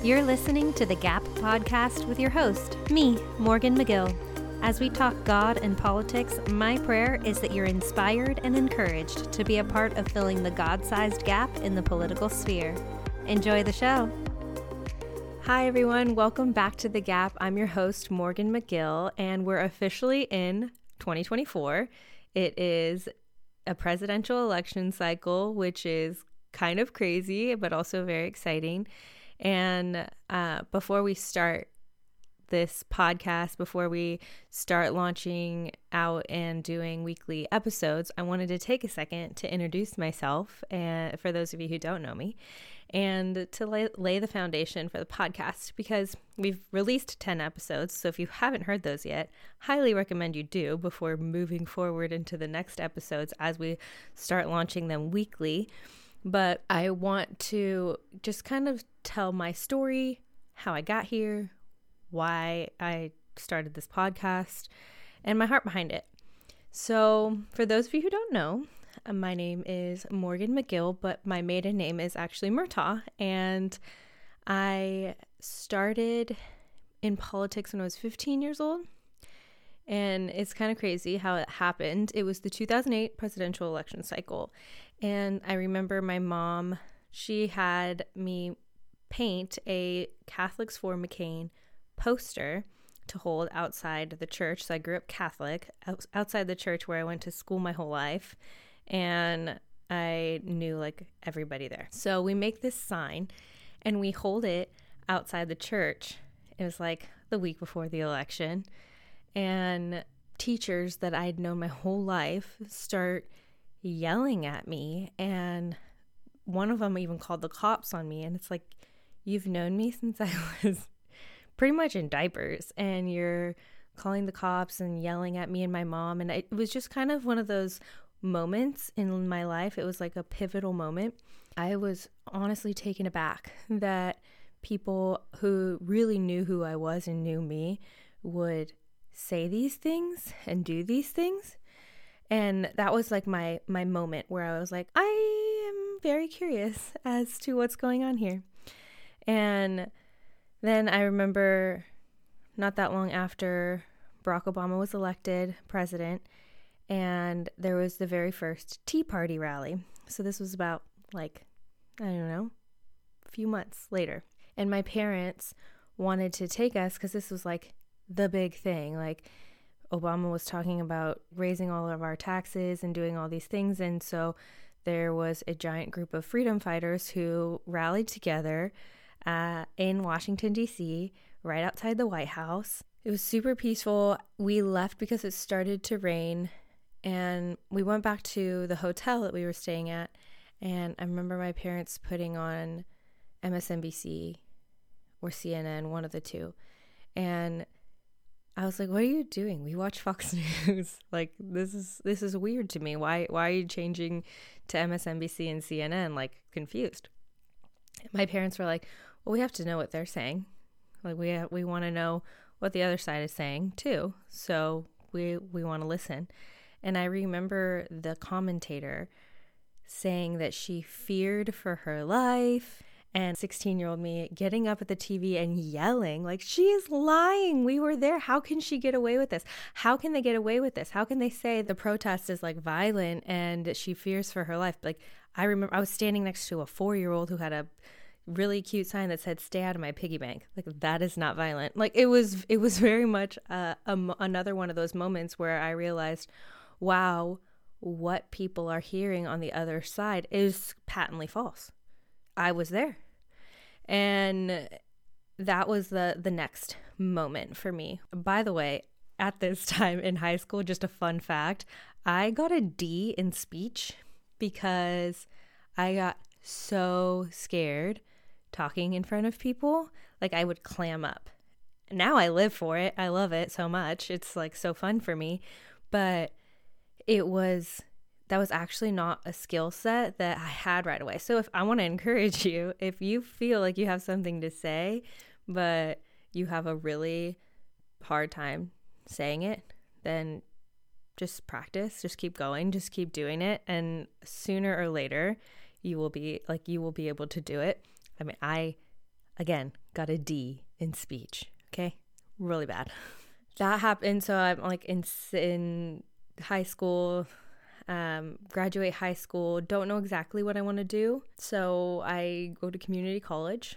You're listening to the Gap Podcast with your host, me, Morgan MaGill. As we talk God and politics, my prayer is that you're inspired and encouraged to be a part of filling the God sized gap in the political sphere. Enjoy the show. Hi, everyone. Welcome back to The Gap. I'm your host, Morgan MaGill, and we're officially in 2024. It is a presidential election cycle, which is kind of crazy, but also very exciting. And uh, before we start this podcast, before we start launching out and doing weekly episodes, I wanted to take a second to introduce myself, and for those of you who don't know me, and to lay, lay the foundation for the podcast because we've released 10 episodes. So if you haven't heard those yet, highly recommend you do before moving forward into the next episodes as we start launching them weekly. But I want to just kind of tell my story, how I got here, why I started this podcast, and my heart behind it. So, for those of you who don't know, uh, my name is Morgan MaGill, but my maiden name is actually Murtaugh. And I started in politics when I was 15 years old. And it's kind of crazy how it happened. It was the 2008 presidential election cycle. And I remember my mom, she had me paint a Catholics for McCain poster to hold outside the church. So I grew up Catholic, outside the church where I went to school my whole life and I knew like everybody there. So we make this sign and we hold it outside the church. It was like the week before the election. And teachers that I'd known my whole life start yelling at me. And one of them even called the cops on me. And it's like, you've known me since I was pretty much in diapers, and you're calling the cops and yelling at me and my mom. And it was just kind of one of those moments in my life. It was like a pivotal moment. I was honestly taken aback that people who really knew who I was and knew me would say these things and do these things. And that was like my my moment where I was like, I am very curious as to what's going on here. And then I remember not that long after Barack Obama was elected president, and there was the very first Tea Party rally. So this was about like, I don't know, a few months later. And my parents wanted to take us because this was like the big thing. Like, Obama was talking about raising all of our taxes and doing all these things. And so there was a giant group of freedom fighters who rallied together uh, in Washington, D.C., right outside the White House. It was super peaceful. We left because it started to rain and we went back to the hotel that we were staying at. And I remember my parents putting on MSNBC or CNN, one of the two. And I was like, "What are you doing? We watch Fox News. like this is this is weird to me. Why why are you changing to MSNBC and CNN? Like confused." My parents were like, "Well, we have to know what they're saying. Like we we want to know what the other side is saying too. So we we want to listen." And I remember the commentator saying that she feared for her life. And 16 year old me getting up at the TV and yelling, like, she is lying. We were there. How can she get away with this? How can they get away with this? How can they say the protest is like violent and she fears for her life? Like, I remember I was standing next to a four year old who had a really cute sign that said "Stay out of my piggy bank." Like that is not violent. Like it was. It was very much uh, another one of those moments where I realized, wow, what people are hearing on the other side is patently false. I was there. And that was the the next moment for me. By the way, at this time in high school, just a fun fact, I got a D in speech because I got so scared talking in front of people. Like I would clam up. Now I live for it. I love it so much. It's like so fun for me. But it was that was actually not a skill set that I had right away. So if I want to encourage you, if you feel like you have something to say, but you have a really hard time saying it, then just practice, just keep going, just keep doing it and sooner or later you will be like you will be able to do it. I mean, I again got a D in speech. Okay, really bad. That happened. So I'm like in in high school, um, graduate high school. Don't know exactly what I want to do. So I go to community college,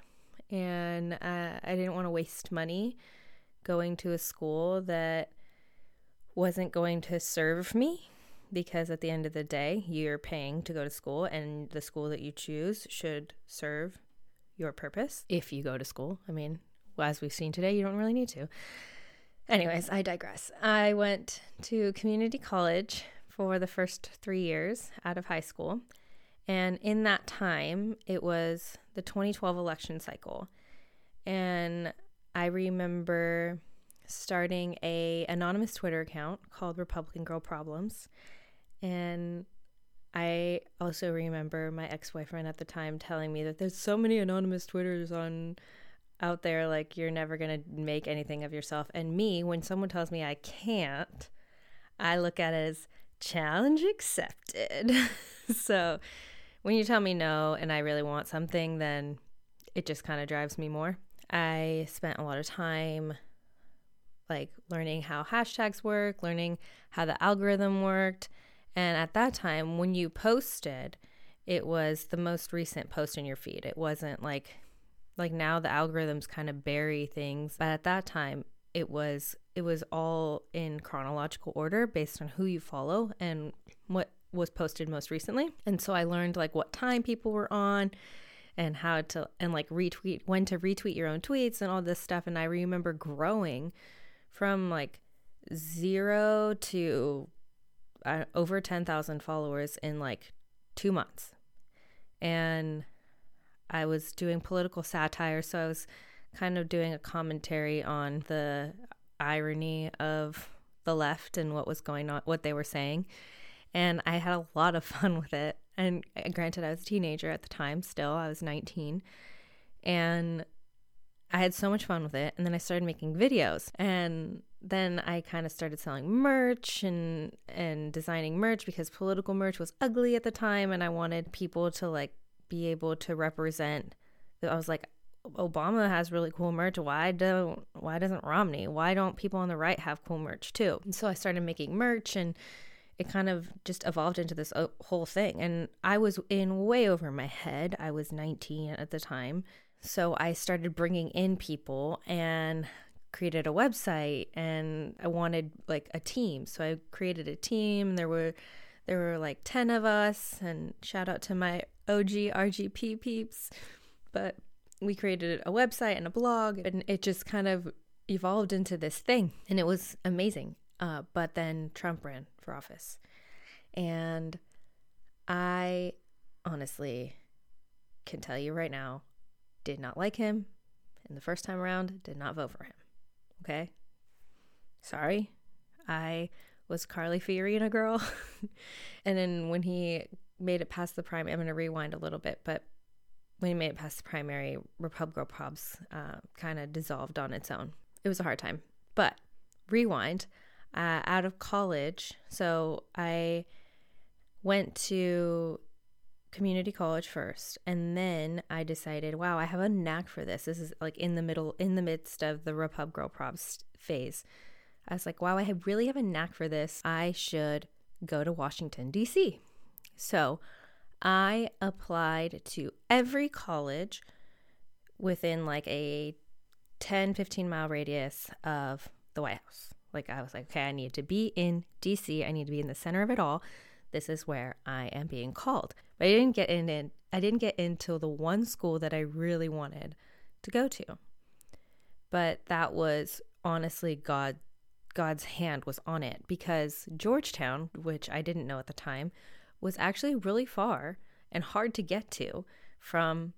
and uh, I didn't want to waste money going to a school that wasn't going to serve me because at the end of the day, you're paying to go to school, and the school that you choose should serve your purpose if you go to school. I mean, as we've seen today, you don't really need to. Anyways, I digress. I went to community college for the first three years out of high school. And in that time, it was the 2012 election cycle. And I remember starting a anonymous Twitter account called Republican Girl Problems. And I also remember my ex-boyfriend at the time telling me that there's so many anonymous Twitters on out there like you're never going to make anything of yourself. And me, when someone tells me I can't, I look at it as challenge accepted. so when you tell me no and I really want something, then it just kind of drives me more. I spent a lot of time like learning how hashtags work, learning how the algorithm worked. And at that time, when you posted, it was the most recent post in your feed. It wasn't like like now the algorithms kind of bury things, but at that time it was it was all in chronological order based on who you follow and what was posted most recently. And so I learned like what time people were on and how to and like retweet when to retweet your own tweets and all this stuff and I remember growing from like 0 to uh, over 10,000 followers in like 2 months. And I was doing political satire, so I was kind of doing a commentary on the irony of the left and what was going on, what they were saying. And I had a lot of fun with it. And uh, granted, I was a teenager at the time, still, I was 19. And I had so much fun with it. And then I started making videos. And then I kind of started selling merch and and designing merch because political merch was ugly at the time and I wanted people to like be able to represent. I was like, Obama has really cool merch. Why don't why doesn't Romney? Why don't people on the right have cool merch too? And so I started making merch and it kind of just evolved into this uh, whole thing. And I was in way over my head. I was 19 at the time. So I started bringing in people and created a website and I wanted like a team. So I created a team. There were there were like 10 of us and shout out to my OG RGP peeps. But we created a website and a blog, and it just kind of evolved into this thing. And it was amazing. Uh, but then Trump ran for office. And I honestly can tell you right now, did not like him. And the first time around, did not vote for him. Okay? Sorry. I was Carly Fiorina girl. and then when he made it past the primary. I'm going to rewind a little bit, but when he made it past the primary, Repub Girl Probs uh, kind of dissolved on its own. It was a hard time. But rewind, uh, out of college, so I went to community college first and then i decided wow i have a knack for this this is like in the middle in the midst of the repub girl probs phase i was like wow i really have a knack for this i should go to washington d.c so I applied to every college within like a 10, 15 mile radius of the White House. Like I was like, okay, I need to be in DC. I need to be in the center of it all. This is where I am being called. But I didn't get in, in I didn't get into the one school that I really wanted to go to. But that was honestly God God's hand was on it because Georgetown, which I didn't know at the time, was actually really far and hard to get to from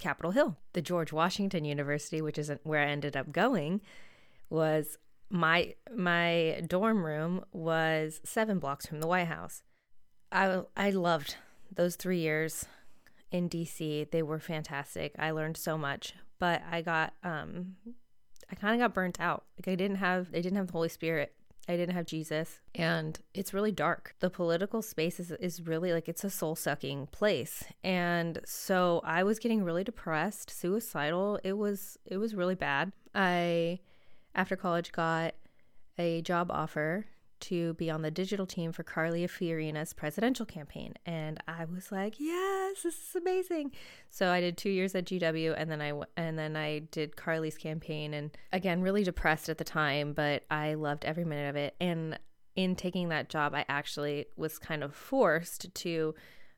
Capitol Hill. The George Washington University, which isn't where I ended up going, was my my dorm room was 7 blocks from the White House. I I loved those 3 years in DC. They were fantastic. I learned so much, but I got um I kind of got burnt out. Like I didn't have they didn't have the Holy Spirit I didn't have Jesus. And it's really dark. The political space is, is really like it's a soul sucking place. And so I was getting really depressed, suicidal. It was it was really bad. I after college got a job offer to be on the digital team for Carly Fiorina's presidential campaign. And I was like, yes, this is amazing. So I did two years at GW and then I, and then I did Carly's campaign and again, really depressed at the time, but I loved every minute of it. And in taking that job, I actually was kind of forced to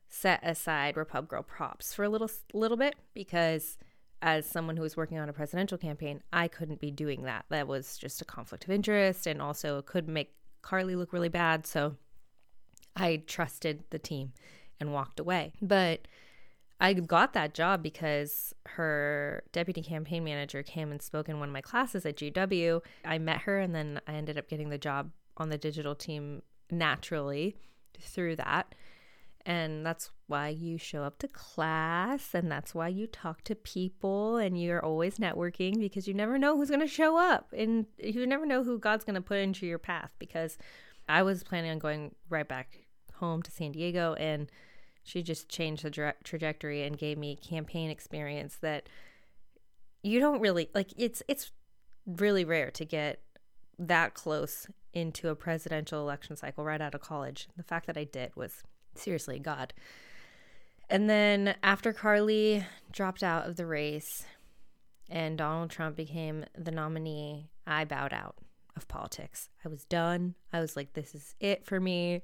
set aside Repub Girl Probs for a little, little bit because as someone who was working on a presidential campaign, I couldn't be doing that. That was just a conflict of interest and also could make Carly look really bad. So I trusted the team and walked away. But I got that job because her deputy campaign manager came and spoke in one of my classes at GW. I met her and then I ended up getting the job on the digital team naturally through that. And that's why you show up to class and that's why you talk to people and you're always networking because you never know who's going to show up and you never know who God's going to put into your path because I was planning on going right back home to San Diego and she just changed the tra- trajectory and gave me campaign experience that you don't really like it's it's really rare to get that close into a presidential election cycle right out of college. The fact that I did was seriously, God. And then after Carly dropped out of the race and Donald Trump became the nominee, I bowed out of politics. I was done. I was like, this is it for me.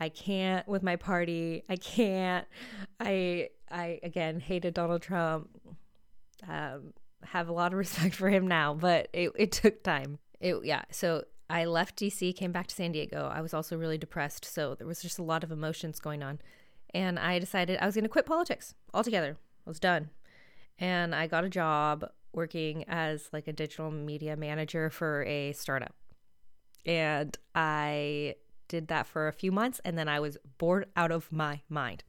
I can't with my party. I can't. I I again hated Donald Trump. Um, have a lot of respect for him now, but it, it took time. It yeah. So I left DC, came back to San Diego. I was also really depressed, so there was just a lot of emotions going on. And I decided I was going to quit politics altogether. I was done. And I got a job working as like a digital media manager for a startup. And I did that for a few months and then I was bored out of my mind.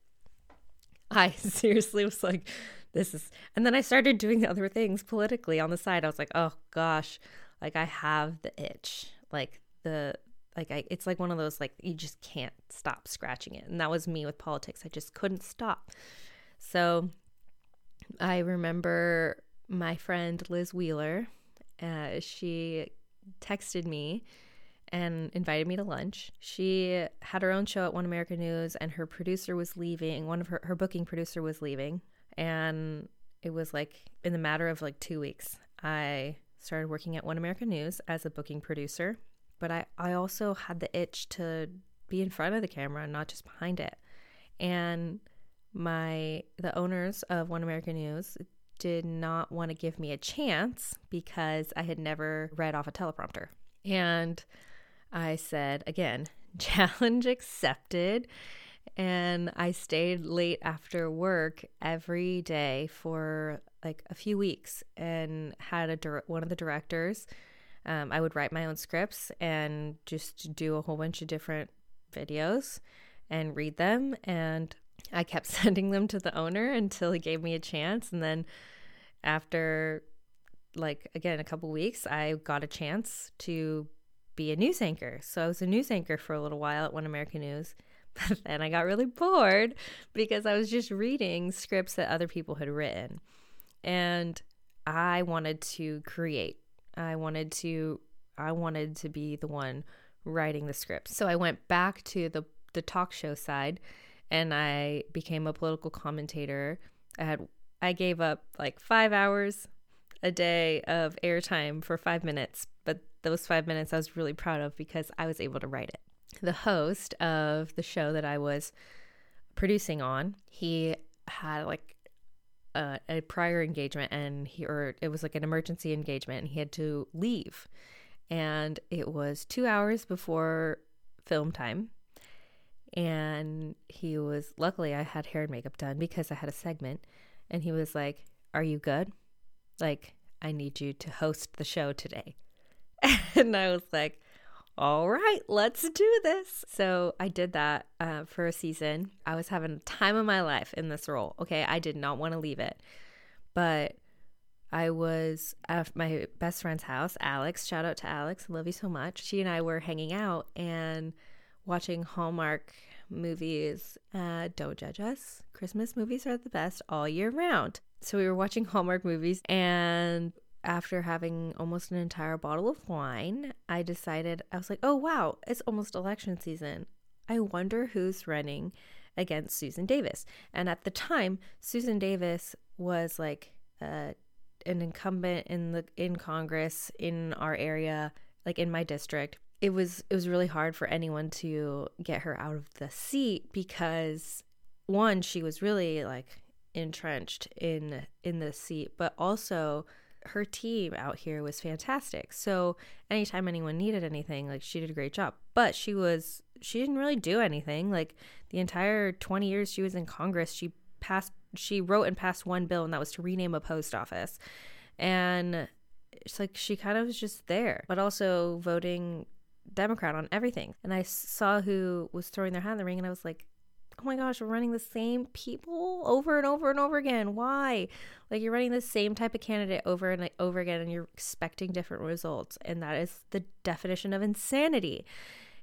I seriously was like, this is, and then I started doing other things politically on the side. I was like, oh gosh, like I have the itch like the like I it's like one of those like you just can't stop scratching it. And that was me with politics. I just couldn't stop. So I remember my friend Liz Wheeler, uh, she texted me and invited me to lunch. She had her own show at One America News, and her producer was leaving. One of her, her booking producer was leaving. And it was like in the matter of like two weeks, I started working at One America News as a booking producer, but I, I also had the itch to be in front of the camera not just behind it. And my the owners of One America News did not want to give me a chance because I had never read off a teleprompter. And I said, again, challenge accepted. And I stayed late after work every day for like a few weeks and had a dir- one of the directors. Um, I would write my own scripts and just do a whole bunch of different videos and read them. And I kept sending them to the owner until he gave me a chance. And then after, like, again, a couple weeks, I got a chance to be a news anchor. So I was a news anchor for a little while at One American News. But then I got really bored because I was just reading scripts that other people had written. And I wanted to create. I wanted to I wanted to be the one writing the script. So I went back to the the talk show side and I became a political commentator. I had I gave up like 5 hours a day of airtime for 5 minutes, but those 5 minutes I was really proud of because I was able to write it. The host of the show that I was producing on, he had like a, a prior engagement and he or it was like an emergency engagement and he had to leave. And it was two hours before film time. And he was luckily i had hair and makeup done because i had a segment. And he was like are you good? Like i need you to host the show today. And i was like all right, let's do this. So I did that uh, for a season. I was having a time of my life in this role. Okay, I did not want to leave it, but I was at my best friend's house, Alex. Shout out to Alex. Love you so much. She and I were hanging out and watching Hallmark movies. Uh, don't judge us. Christmas movies are the best all year round. So we were watching Hallmark movies, and after having almost an entire bottle of wine, I decided, I was like, oh, wow, it's almost election season. I wonder who's running against Susan Davis. And at the time, Susan Davis was like uh, an incumbent in the in Congress in our area, like in my district. It was it was really hard for anyone to get her out of the seat because one, she was really like entrenched in in the seat, but also her team out here was fantastic. So anytime anyone needed anything, like she did a great job. But she was she didn't really do anything. Like the entire 20 years she was in Congress, she passed she wrote and passed one bill and that was to rename a post office. And it's like she kind of was just there, but also voting Democrat on everything. And I saw who was throwing their hat in the ring and I was like, oh my gosh, we're running the same people over and over and over again. Why? Like you're running the same type of candidate over and over again and you're expecting different results. And that is the definition of insanity.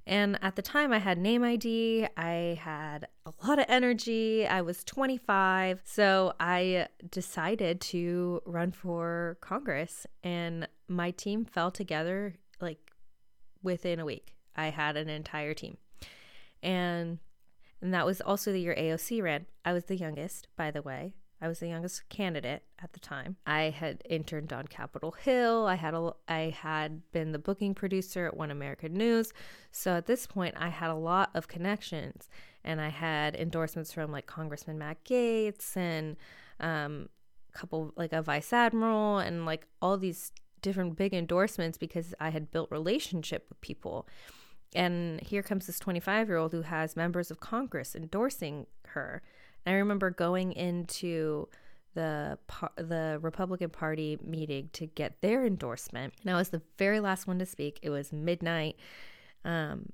And at the time, I had name ID, I had a lot of energy, I was 25. So I decided to run for Congress, and my team fell together like within a week. I had an entire team. And and that was also the year AOC ran. I was the youngest, by the way. I was the youngest candidate at the time. I had interned on Capitol Hill. I had a, I had been the booking producer at One American News. So at this point, I had a lot of connections, and I had endorsements from like Congressman Matt Gaetz and um, a couple like a vice admiral and like all these different big endorsements because I had built relationship with people. And here comes this 25 year old who has members of Congress endorsing her. And I remember going into the the Republican Party meeting to get their endorsement. And I was the very last one to speak. It was midnight. Um,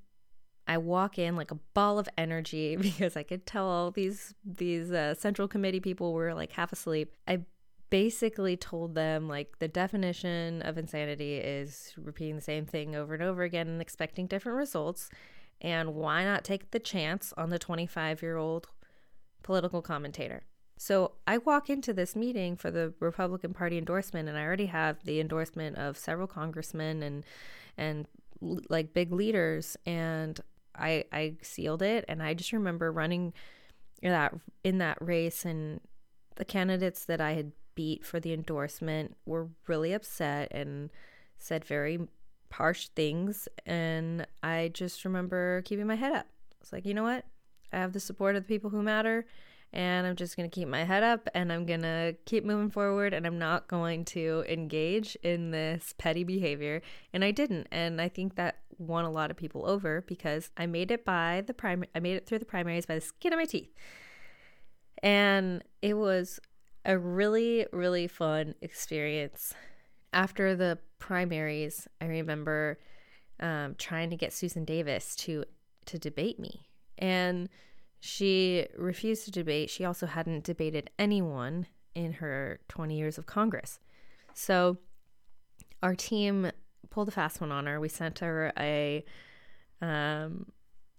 I walk in like a ball of energy because I could tell all these these uh, Central Committee people were like half asleep. I basically told them like the definition of insanity is repeating the same thing over and over again and expecting different results. And why not take the chance on the 25 year old political commentator? So I walk into this meeting for the Republican Party endorsement, and I already have the endorsement of several congressmen and and like big leaders, and I I sealed it, and I just remember running that in that race, and the candidates that I had beat for the endorsement were really upset and said very harsh things. And I just remember keeping my head up. It's like, you know what? I have the support of the people who matter. And I'm just going to keep my head up and I'm going to keep moving forward. And I'm not going to engage in this petty behavior. And I didn't. And I think that won a lot of people over because I made it by the primary, I made it through the primaries by the skin of my teeth. And it was a really, really fun experience. After the primaries, I remember um, trying to get Susan Davis to to debate me, and she refused to debate. She also hadn't debated anyone in her 20 years of Congress. So our team pulled a fast one on her. We sent her a um,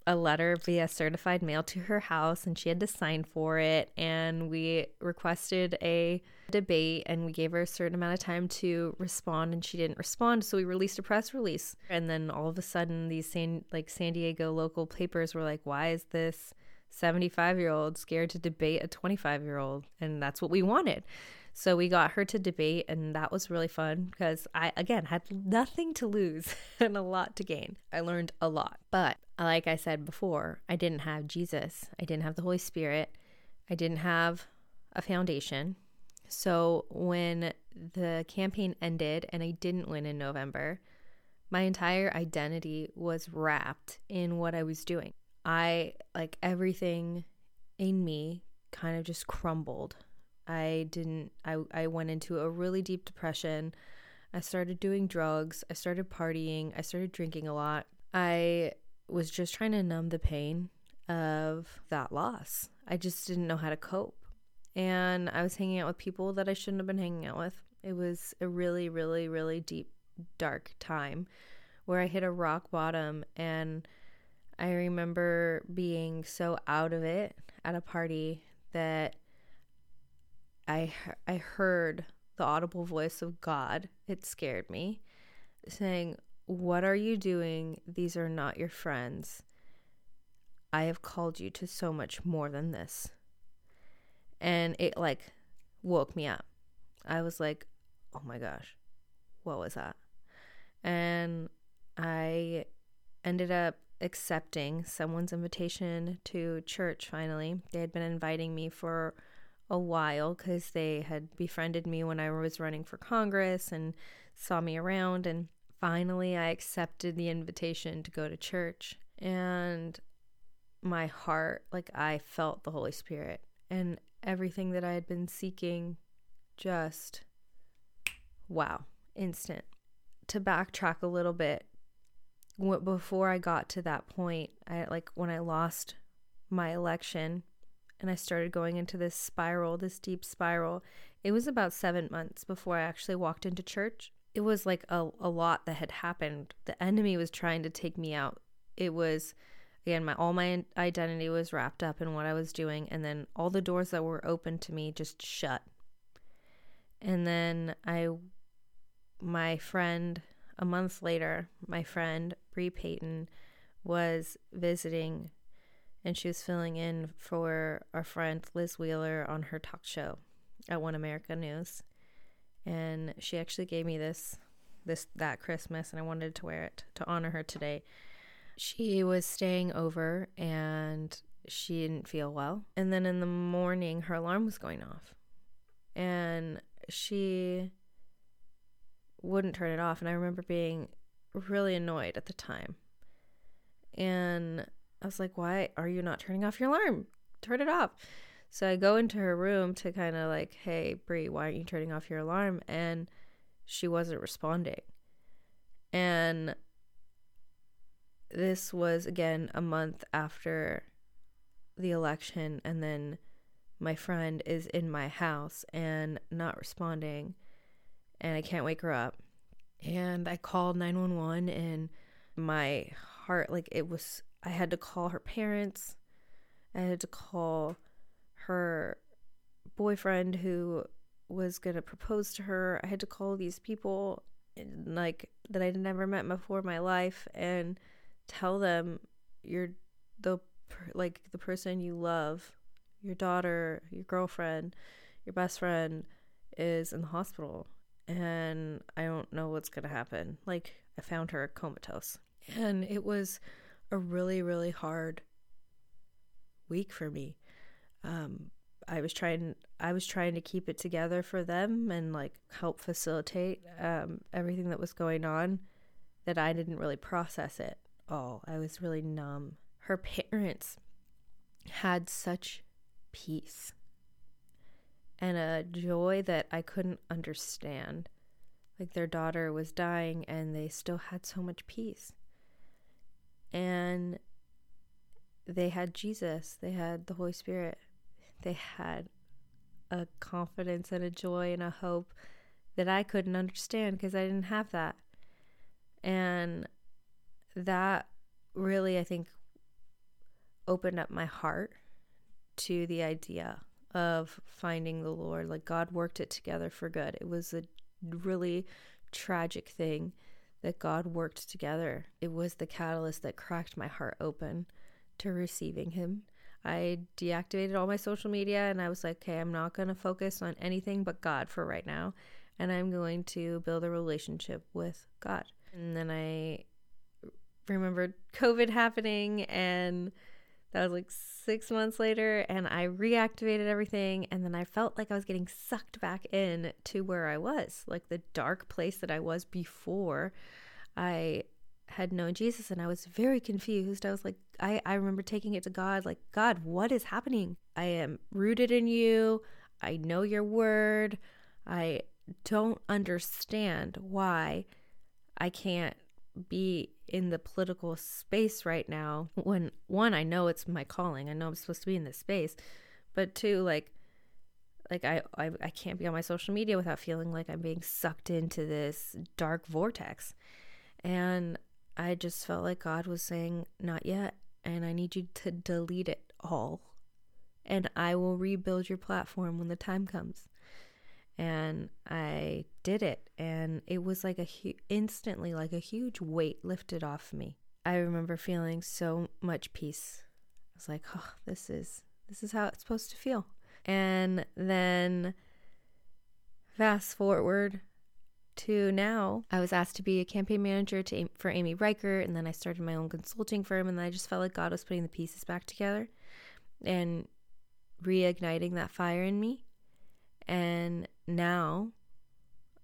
a letter via certified mail to her house and she had to sign for it. And we requested a debate and we gave her a certain amount of time to respond and she didn't respond. So we released a press release. And then all of a sudden these San like San Diego local papers were like why is this 75 year old scared to debate a 25 year old and that's what we wanted so we got her to debate, and that was really fun because I, again, had nothing to lose and a lot to gain. I learned a lot. But like I said before, I didn't have Jesus, I didn't have the Holy Spirit, I didn't have a foundation. So when the campaign ended and I didn't win in November, my entire identity was wrapped in what I was doing. I, like, everything in me kind of just crumbled I didn't I I went into a really deep depression. I started doing drugs, I started partying, I started drinking a lot. I was just trying to numb the pain of that loss. I just didn't know how to cope. And I was hanging out with people that I shouldn't have been hanging out with. It was a really, really, really deep, dark time where I hit a rock bottom. And I remember being so out of it at a party that I, I heard the audible voice of God. It scared me, saying, What are you doing? These are not your friends. I have called you to so much more than this. And it like woke me up. I was like, oh my gosh, what was that? And I ended up accepting someone's invitation to church finally. They had been inviting me for a while because they had befriended me when I was running for Congress and saw me around. And finally, I accepted the invitation to go to church. And my heart, like I felt the Holy Spirit and everything that I had been seeking just wow, instant. To backtrack a little bit, before I got to that point, I like when I lost my election and I started going into this spiral, this deep spiral, it was about seven months before I actually walked into church. It was like a, a lot that had happened. The enemy was trying to take me out. It was again my all my identity was wrapped up in what I was doing and then all the doors that were open to me just shut. And then I my friend a month later, my friend Bree Payton was visiting and she was filling in for our friend Liz Wheeler on her talk show at One America News. And she actually gave me this this that Christmas and I wanted to wear it to honor her today. She was staying over and she didn't feel well. And then in the morning her alarm was going off. And she wouldn't turn it off. And I remember being really annoyed at the time. And I was like, why are you not turning off your alarm? Turn it off. So I go into her room to kind of like, hey, Bree, why aren't you turning off your alarm? And she wasn't responding. And this was again a month after the election. And then my friend is in my house and not responding and I can't wake her up. And I called 911 and my heart like it was I had to call her parents. I had to call her boyfriend who was going to propose to her. I had to call these people like that I'd never met before in my life and tell them you're the like the person you love, your daughter, your girlfriend, your best friend is in the hospital and I don't know what's going to happen. Like, I found her comatose. And it was a really, really hard week for me. Um, I was trying I was trying to keep it together for them and like help facilitate um, everything that was going on that I didn't really process it all. I was really numb. Her parents had such peace and a joy that I couldn't understand. Like their daughter was dying and they still had so much peace. And they had Jesus, they had the Holy Spirit, they had a confidence and a joy and a hope that I couldn't understand because I didn't have that. And that really, I think, opened up my heart to the idea of finding the Lord. Like God worked it together for good. It was a really tragic thing that God worked together. It was the catalyst that cracked my heart open to receiving Him. I deactivated all my social media and I was like, okay, I'm not going to focus on anything but God for right now. And I'm going to build a relationship with God. And then I remembered COVID happening and that was like six months later, and I reactivated everything. And then I felt like I was getting sucked back in to where I was, like the dark place that I was before I had known Jesus. And I was very confused. I was like, I, I remember taking it to God, like, God, what is happening? I am rooted in you. I know your word. I don't understand why I can't be in the political space right now when one I know it's my calling. I know I'm supposed to be in this space. But two like like I, I I can't be on my social media without feeling like I'm being sucked into this dark vortex. And I just felt like God was saying, "Not yet." And I need you to delete it all. And I will rebuild your platform when the time comes. And I did it and it was like a hu- instantly like a huge weight lifted off me. I remember feeling so much peace. I was like, "Oh, this is this is how it's supposed to feel." And then fast forward to now, I was asked to be a campaign manager to for Amy Reichert and then I started my own consulting firm, and I just felt like God was putting the pieces back together and reigniting that fire in me. And now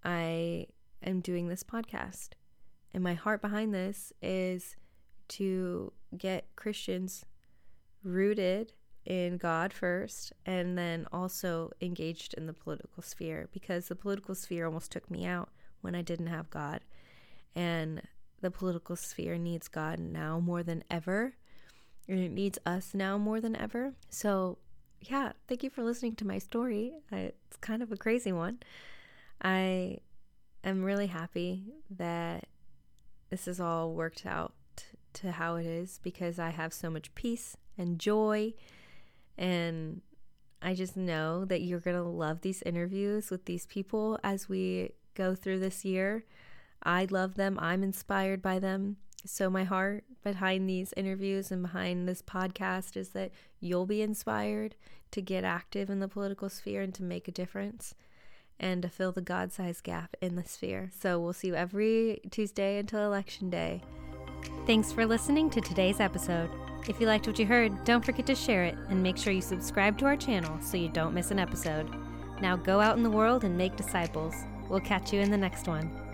I am doing this podcast. And my heart behind this is to get Christians rooted in God first and then also engaged in the political sphere because the political sphere almost took me out when I didn't have God. And the political sphere needs God now more than ever. And it needs us now more than ever. So, yeah, thank you for listening to my story. It's kind of a crazy one. I am really happy that this has all worked out to how it is because I have so much peace and joy. And I just know that you're going to love these interviews with these people as we go through this year. I love them, I'm inspired by them. So, my heart behind these interviews and behind this podcast is that you'll be inspired to get active in the political sphere and to make a difference and to fill the God sized gap in the sphere. So, we'll see you every Tuesday until Election Day. Thanks for listening to today's episode. If you liked what you heard, don't forget to share it and make sure you subscribe to our channel so you don't miss an episode. Now go out in the world and make disciples. We'll catch you in the next one.